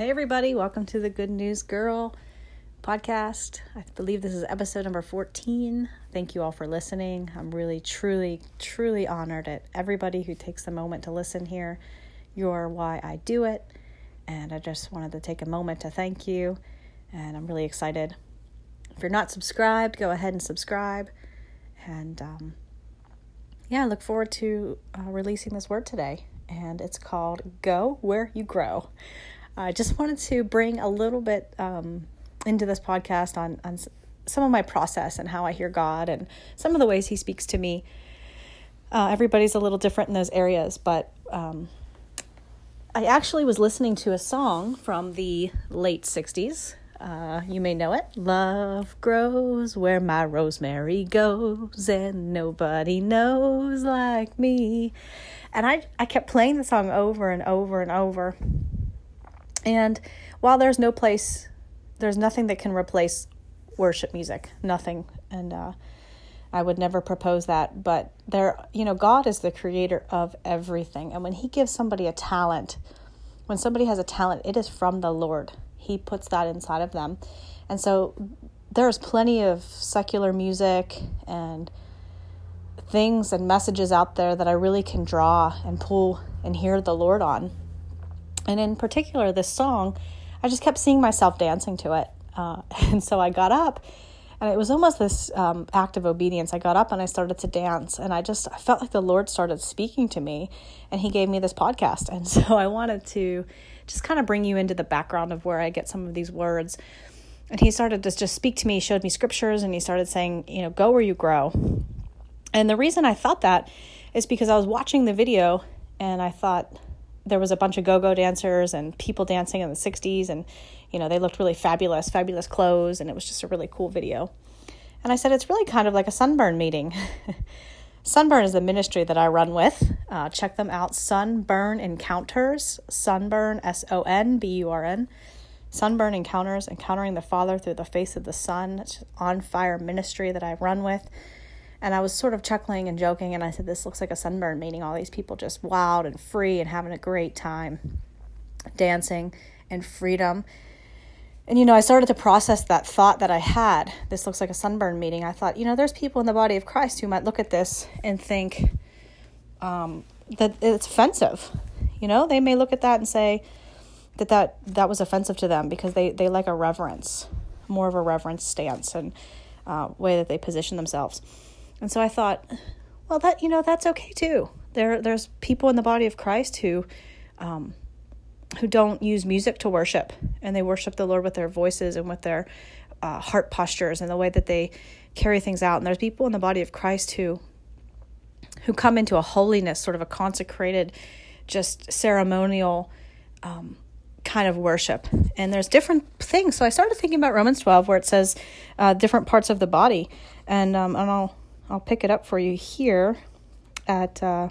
Hey, everybody, welcome to the Good News Girl podcast. I believe this is episode number 14. Thank you all for listening. I'm really, truly, truly honored at everybody who takes the moment to listen here. You're why I do it. And I just wanted to take a moment to thank you. And I'm really excited. If you're not subscribed, go ahead and subscribe. And um, yeah, I look forward to uh, releasing this word today. And it's called Go Where You Grow. I just wanted to bring a little bit um, into this podcast on, on some of my process and how I hear God and some of the ways He speaks to me. Uh, everybody's a little different in those areas, but um, I actually was listening to a song from the late 60s. Uh, you may know it. Love grows where my rosemary goes, and nobody knows like me. And I, I kept playing the song over and over and over and while there's no place, there's nothing that can replace worship music, nothing. And uh, I would never propose that. But there, you know, God is the creator of everything. And when He gives somebody a talent, when somebody has a talent, it is from the Lord. He puts that inside of them. And so there's plenty of secular music and things and messages out there that I really can draw and pull and hear the Lord on. And in particular, this song, I just kept seeing myself dancing to it. Uh, and so I got up, and it was almost this um, act of obedience. I got up and I started to dance, and I just I felt like the Lord started speaking to me, and He gave me this podcast. And so I wanted to just kind of bring you into the background of where I get some of these words. And He started to just speak to me, showed me scriptures, and He started saying, you know, go where you grow. And the reason I thought that is because I was watching the video, and I thought, there was a bunch of go-go dancers and people dancing in the 60s and you know they looked really fabulous fabulous clothes and it was just a really cool video. And i said it's really kind of like a sonburn meeting. Sonburn is the ministry that i run with. Uh, check them out. Sonburn encounters. Sonburn s-o-n-b-u-r-n sonburn encounters encountering the father through the face of the Son. It's on fire ministry that i run with and I was sort of chuckling and joking, and I said, This looks like a sonburn meeting. All these people just wild and free and having a great time dancing and freedom. And, you know, I started to process that thought that I had. This looks like a sonburn meeting. I thought, you know, there's people in the body of Christ who might look at this and think um, that it's offensive. You know, they may look at that and say that that, that was offensive to them because they, they like a reverence, more of a reverence stance and uh, way that they position themselves. And so I thought, well, that you know that's okay too. There there's people in the body of Christ who um, who don't use music to worship, and they worship the Lord with their voices and with their uh, heart postures and the way that they carry things out. And there's people in the body of Christ who who come into a holiness, sort of a consecrated, just ceremonial um, kind of worship. And there's different things. So I started thinking about Romans 12, where it says uh, different parts of the body, and um, and I'll I'll pick it up for you here at uh,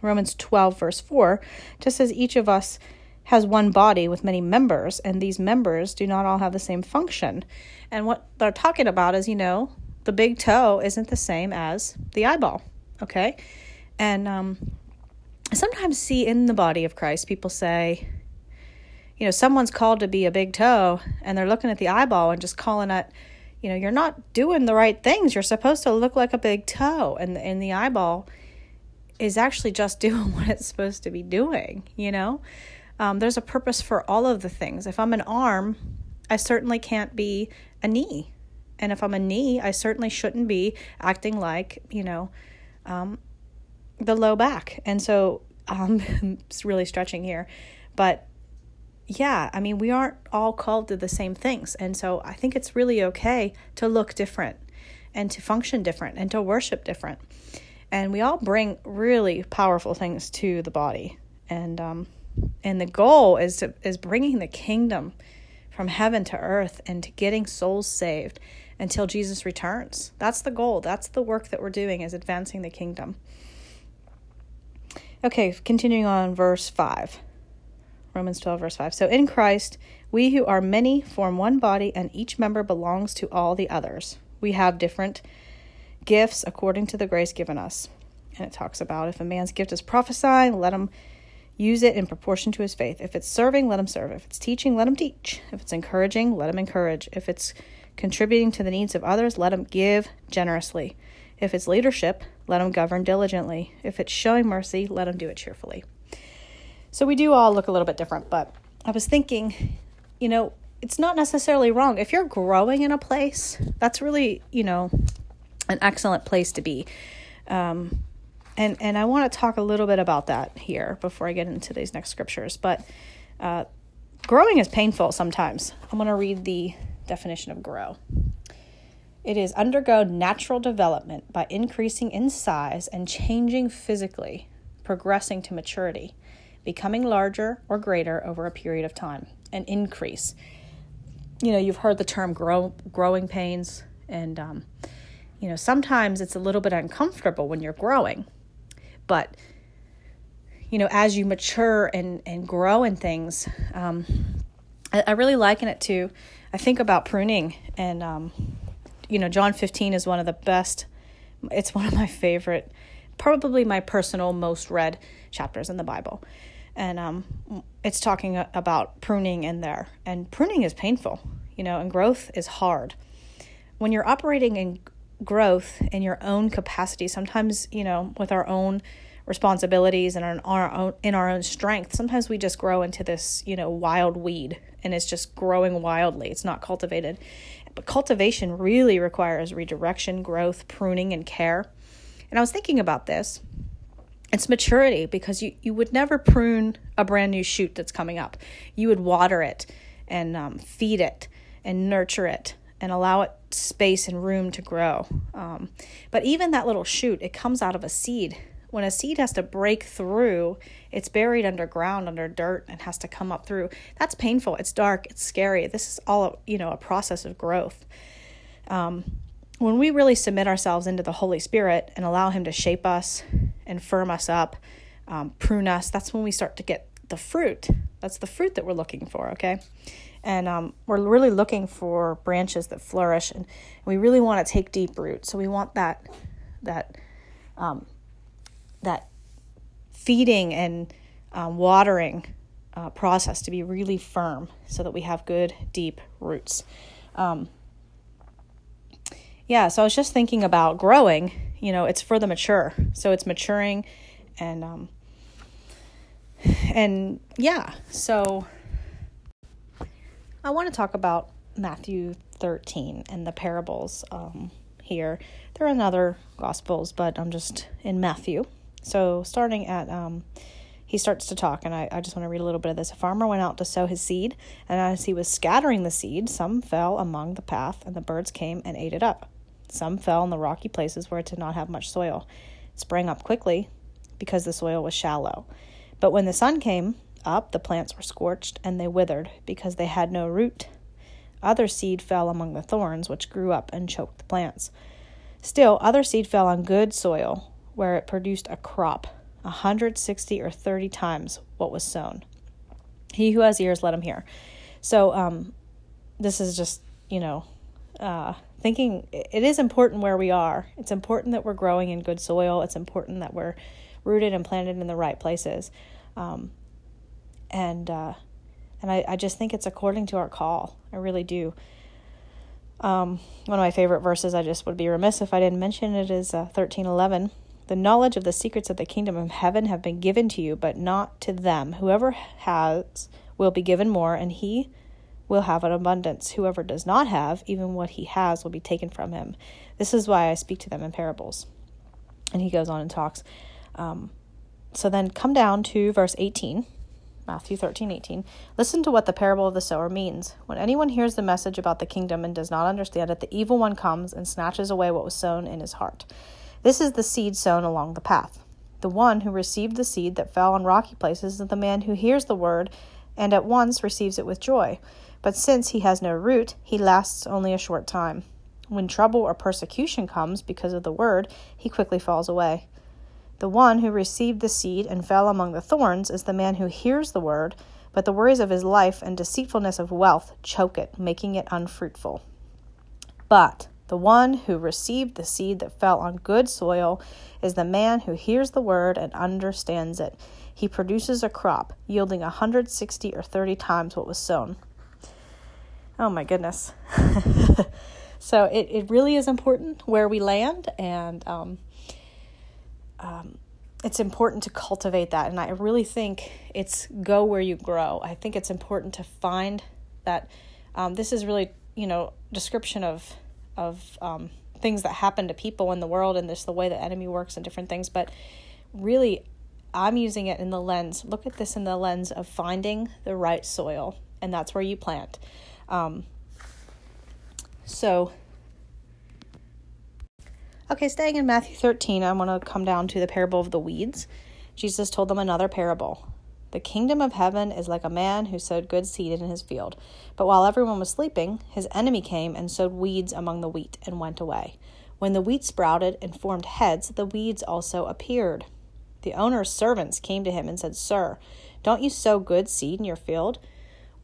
Romans 12, verse 4. Just as Each of us has one body with many members, and these members do not all have the same function. And what they're talking about is, you know, the big toe isn't the same as the eyeball, okay? And um, I sometimes see in the body of Christ people say, you know, someone's called to be a big toe, and they're looking at the eyeball and just calling it you know you're not doing the right things. You're supposed to look like a big toe and and the eyeball is actually just doing what it's supposed to be doing you know? Um, there's a purpose for all of the things. If i'm an arm i certainly can't be a knee. And if i'm a knee i certainly shouldn't be acting like you know um, the low back. And so it's really stretching here but yeah, I mean, we aren't all called to the same things. And so I think it's really okay to look different and to function different and to worship different. And we all bring really powerful things to the body. And um and the goal is to is bringing the kingdom from heaven to earth and to getting souls saved until Jesus returns. That's the goal. That's the work that we're doing is advancing the kingdom. Okay, continuing on verse 5. Romans 12, verse 5. So in Christ, we who are many form one body, and each member belongs to all the others. We have different gifts according to the grace given us. And it talks about if a man's gift is prophesying, let him Use it in proportion to his faith. If it's serving, let him serve. If it's teaching, let him teach. If it's encouraging, let him encourage. If it's contributing to the needs of others, let him give generously. If it's leadership, let him govern diligently. If it's showing mercy, let him do it cheerfully. So we do all look a little bit different, but I was thinking, you know, it's not necessarily wrong. If you're growing in a place, that's really, you know, an excellent place to be. Um, and and I want to talk a little bit about that here before I get into these next scriptures. But uh, growing is painful sometimes. I'm going to read the definition of grow. It is undergo natural development by increasing in size and changing physically, progressing to maturity, becoming larger or greater over a period of time. An increase. You know, you've heard the term grow, growing pains, and um, you know sometimes it's a little bit uncomfortable when you're growing but you know as you mature and and grow in things um, I, I, really liken it to i think about pruning and um, you know john 15 is one of the best it's one of my favorite probably my personal most read chapters in the bible and um, it's talking about pruning in there. And pruning is painful you know and growth is hard. When you're operating in growth in your own capacity sometimes you know with our own responsibilities and our, our own in our own strength sometimes we just grow into this you know wild weed and it's just growing wildly. It's not cultivated. But cultivation really requires redirection growth pruning and care. And i was thinking about this it's maturity because you, you would never prune a brand new shoot that's coming up you would water it and um, feed it and nurture it and allow it space and room to grow. Um, but even that little shoot, it comes out of a seed. When a seed has to break through, it's buried underground under dirt and has to come up through. That's painful. It's dark. It's scary. This is all you know a process of growth. Um, when we really submit ourselves into the Holy Spirit and allow Him to shape us and firm us up, um, prune us, that's when we start to get the fruit. That's the fruit that we're looking for. Okay and um, we're really looking for branches that flourish and we really want to take deep root so we want that that um, that feeding and um, watering uh, process to be really firm so that we have good deep roots um, yeah so i was just thinking about growing you know it's for the mature so it's maturing and um, and yeah so I want to talk about Matthew 13 and the parables um, here. There are in other Gospels, but I'm just in Matthew. So, starting at, um, he starts to talk, and I, I just want to read a little bit of this. A farmer went out to sow his seed, and as he was scattering the seed, some fell among the path, and the birds came and ate it up. Some fell in the rocky places where it did not have much soil. It sprang up quickly because the soil was shallow. But when the sun came, up, the plants were scorched, and they withered, because they had no root. Other seed fell among the thorns, which grew up and choked the plants. Still, other seed fell on good soil, where it produced a crop, a hundred sixty or thirty times what was sown. He who has ears, let him hear. So, um, this is just, you know, uh, thinking it is important where we are. It's important that we're growing in good soil. It's important that we're rooted and planted in the right places. Um, and uh, and I, I just think it's according to our call. I really do. Um, one of my favorite verses, I just would be remiss if I didn't mention it, is uh, thirteen eleven. The knowledge of the secrets of the kingdom of heaven have been given to you, but not to them. Whoever has will be given more, and he will have an abundance. Whoever does not have, even what he has will be taken from him. This is why I speak to them in parables. And he goes on and talks. Um, so then come down to verse 18. Matthew 13, 18. Listen to what the parable of the sower means. When anyone hears the message about the kingdom and does not understand it, the evil one comes and snatches away what was sown in his heart. This is the seed sown along the path. The one who received the seed that fell on rocky places is the man who hears the word and at once receives it with joy. But since he has no root, he lasts only a short time. When trouble or persecution comes because of the word, he quickly falls away. The one who received the seed and fell among the thorns is the man who hears the word, but the worries of his life and deceitfulness of wealth choke it, making it unfruitful. But The one who received the seed that fell on good soil is the man who hears the word and understands it. He produces a crop yielding a 160 or 30 times what was sown. Oh my goodness. so it, it really is important where we land, and um, um, it's important to cultivate that. And I really think it's go where you grow. I think it's important to find that um, this is really, you know, description of of um, things that happen to people in the world and this the way the enemy works and different things but really i'm using it in the lens look at this in the lens of finding the right soil and that's where you plant um, so okay staying in matthew 13 i want to come down to the parable of the weeds jesus told them another parable the kingdom of heaven is like a man who sowed good seed in his field. But while everyone was sleeping, his enemy came and sowed weeds among the wheat and went away. When the wheat sprouted and formed heads, the weeds also appeared. The owner's servants came to him and said, Sir, don't you sow good seed in your field?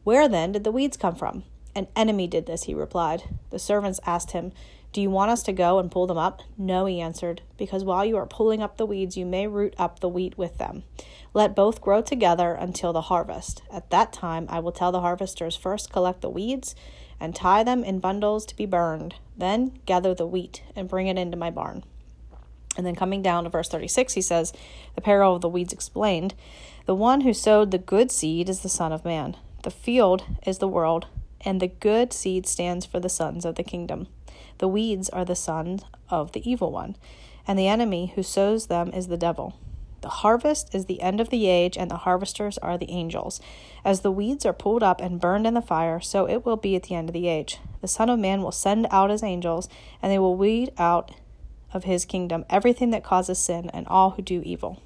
Where then did the weeds come from? An enemy did this, he replied. The servants asked him, do you want us to go and pull them up? No, he answered, because while you are pulling up the weeds, you may root up the wheat with them. Let both grow together until the harvest. At that time, I will tell the harvesters first collect the weeds and tie them in bundles to be burned, then gather the wheat and bring it into my barn. And then coming down to verse 36, he says, The parable of the weeds explained The one who sowed the good seed is the Son of Man. The field is the world, and the good seed stands for the sons of the kingdom. The weeds are the sons of the evil one, and the enemy who sows them is the devil. The harvest is the end of the age, and the harvesters are the angels. As the weeds are pulled up and burned in the fire, so it will be at the end of the age. The Son of Man will send out his angels, and they will weed out of his kingdom everything that causes sin and all who do evil.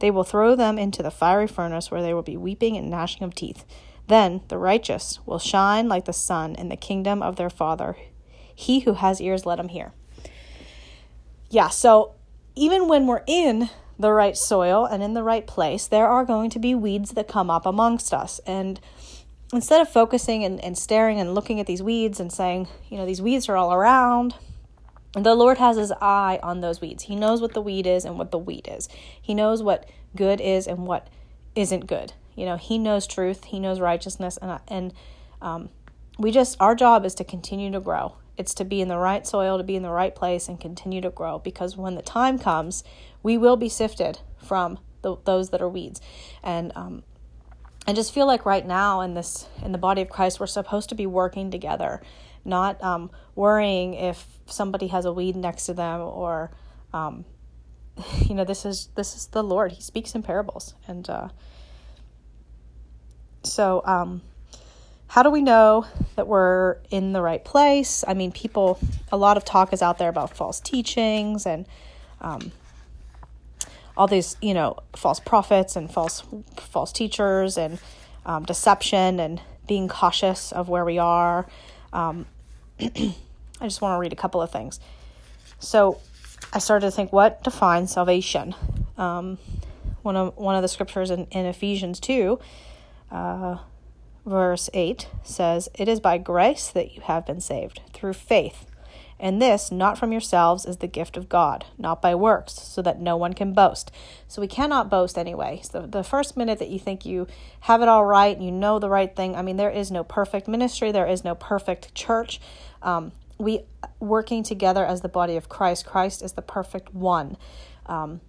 They will throw them into the fiery furnace where there will be weeping and gnashing of teeth. Then the righteous will shine like the sun in the kingdom of their Father. He who has ears, let him hear. Yeah, so even when we're in the right soil and in the right place, there are going to be weeds that come up amongst us. And instead of focusing and, and staring and looking at these weeds and saying, you know, these weeds are all around, the Lord has his eye on those weeds. He knows what the weed is and what the wheat is. He knows what good is and what isn't good. You know, he knows truth, he knows righteousness, and and um, we just our job is to continue to grow it's to be in the right soil, to be in the right place, and continue to grow. Because when the time comes, we will be sifted from the, those that are weeds. And um, I just feel like right now in this in the body of Christ, we're supposed to be working together, not um, worrying if somebody has a weed next to them or. Um, you know this is this is the lord he speaks in parables and uh, so um, how do we know that we're in the right place? I mean, people, a lot of talk is out there about false teachings and um, all these, you know, false prophets and false false teachers and um, deception and being cautious of where we are. Um, I just want to read a couple of things. So I started to think, what defines salvation? Um, one of one of the scriptures in, in Ephesians two. Uh, verse 8 says, It is by grace that you have been saved, through faith. And this, not from yourselves, is the gift of God, not by works, so that no one can boast. So we cannot boast anyway. So the first minute that you think you have it all right, you know the right thing, I mean, there is no perfect ministry, there is no perfect church. Um, we working together as the body of Christ, Christ is the perfect one. Um,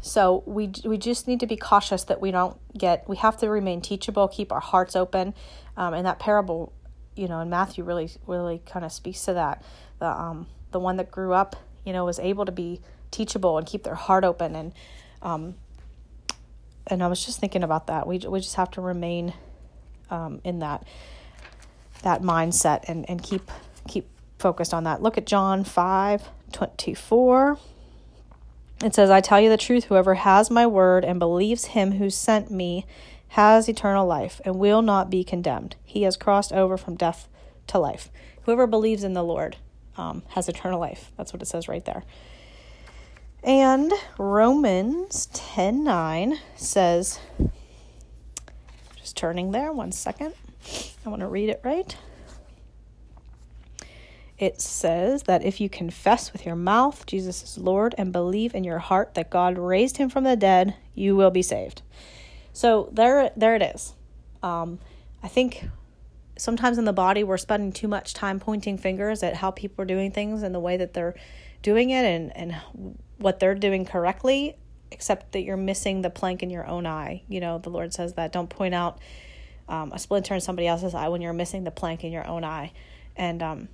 so we we just need to be cautious that we don't get. We have to remain teachable, keep our hearts open, um, and that parable, you know, in Matthew really really kind of speaks to that. The um the one that grew up, you know, was able to be teachable and keep their heart open and um and I was just thinking about that. We we just have to remain um, in that that mindset and and keep keep focused on that. Look at John five twenty four. It says, I tell you the truth, whoever has my word and believes him who sent me has eternal life and will not be condemned. He has crossed over from death to life. Whoever believes in the Lord um, has eternal life. That's what it says right there. And Romans 10 9 says, just turning there, one second. I want to read it right. It says that if you confess with your mouth Jesus is Lord and believe in your heart that God raised him from the dead, you will be saved. So there, there it is. Um, I think sometimes in the body we're spending too much time pointing fingers at how people are doing things and the way that they're doing it and, and what they're doing correctly, except that you're missing the plank in your own eye. You know, the Lord says that don't point out um, a splinter in somebody else's eye when you're missing the plank in your own eye. And um,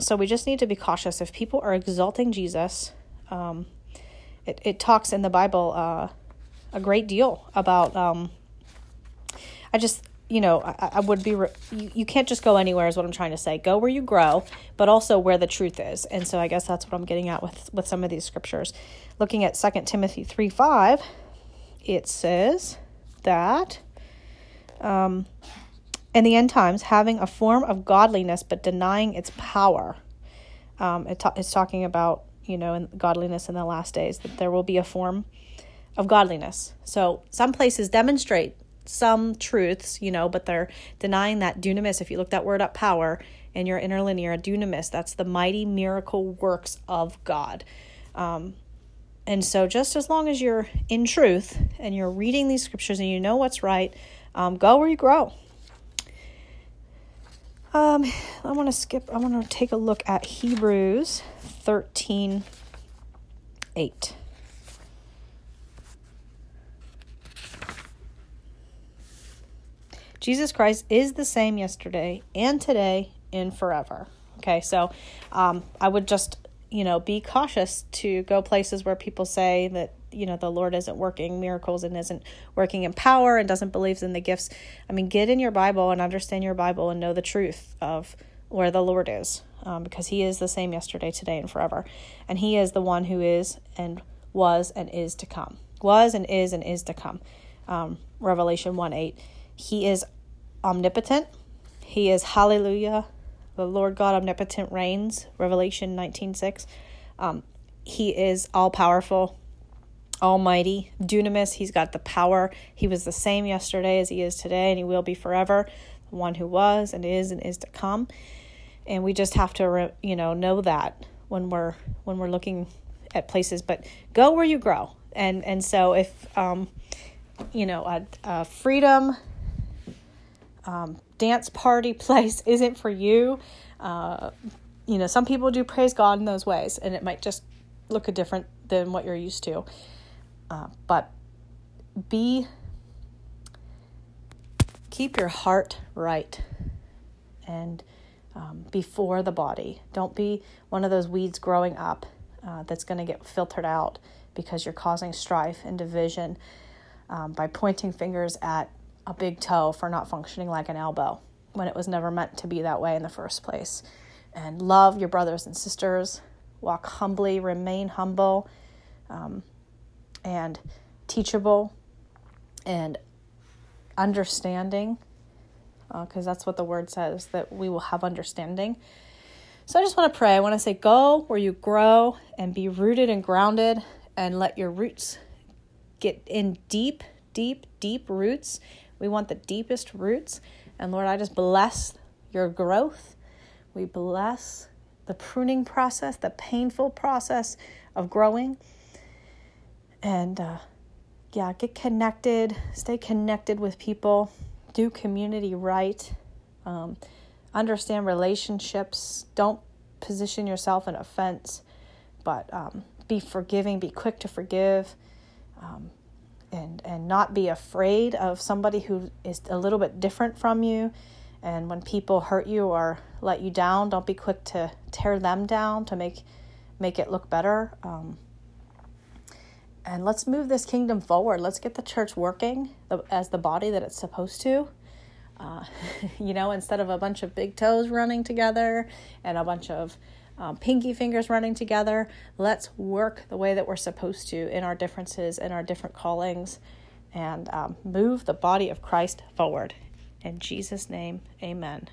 so we just need to be cautious. If people are exalting Jesus, um, it, it talks in the Bible uh, a great deal about. Um, I just you know, I, I would be, re- you, you can't just go anywhere is what I'm trying to say. Go where you grow, but also where the truth is. And so I guess that's what I'm getting at with, with some of these scriptures. Looking at 2 Timothy 3 5, it says that um, in the end times, having a form of godliness but denying its power. Um, it ta- it's talking about, you know, in godliness in the last days, that there will be a form of godliness. So some places demonstrate some truths, you know, but they're denying that dunamis. If you look that word up, power, in your interlinear, dunamis, that's the mighty miracle works of God. Um, and so, just as long as you're in truth and you're reading these scriptures and you know what's right, um, go where you grow. Um, I want to skip, I want to take a look at Hebrews 13 8. Jesus Christ is the same yesterday and today and forever. Okay, so um, I would just, you know, be cautious to go places where people say that, you know, the Lord isn't working miracles and isn't working in power and doesn't believe in the gifts. I mean, get in your Bible and understand your Bible and know the truth of where the Lord is um, because He is the same yesterday, today, and forever. And He is the one who is and was and is to come. Was and is and is to come. Um, Revelation 1 8. He is omnipotent. He is hallelujah. The Lord God omnipotent reigns. Revelation 19:6. Um, he is all powerful, almighty, dunamis. He's got the power. He was the same yesterday as he is today, and he will be forever. The one who was and is and is to come. And we just have to, you know, know that when we're when we're looking at places. But go where you grow. And and so if um, you know, a, a freedom um, dance party place isn't for you, uh, you know, some people do praise God in those ways, and it might just look a different than what you're used to. Uh, but be keep your heart right and um, before the body. Don't be one of those weeds growing up uh, that's going to get filtered out because you're causing strife and division um, by pointing fingers at a big toe for not functioning like an elbow when it was never meant to be that way in the first place. And love your brothers and sisters, walk humbly, remain humble, um, and teachable, and understanding, because uh, that's what the word says that we will have understanding. So I just want to pray. I want to say, go where you grow and be rooted and grounded, and let your roots get in deep, deep, deep roots we want the deepest roots. And Lord, I just bless your growth. We bless the pruning process, the painful process of growing. And uh, yeah, get connected, stay connected with people, do community right, um, understand relationships. Don't position yourself in offense, but um, be forgiving, be quick to forgive. Um, and and not be afraid of somebody who is a little bit different from you and when people hurt you or let you down don't be quick to tear them down to make make it look better um, and let's move this kingdom forward let's get the church working as the body that it's supposed to uh, you know instead of a bunch of big toes running together and a bunch of um, pinky fingers running together. Let's work the way that we're supposed to in our differences and our different callings and um, move the body of Christ forward. In Jesus' name, amen.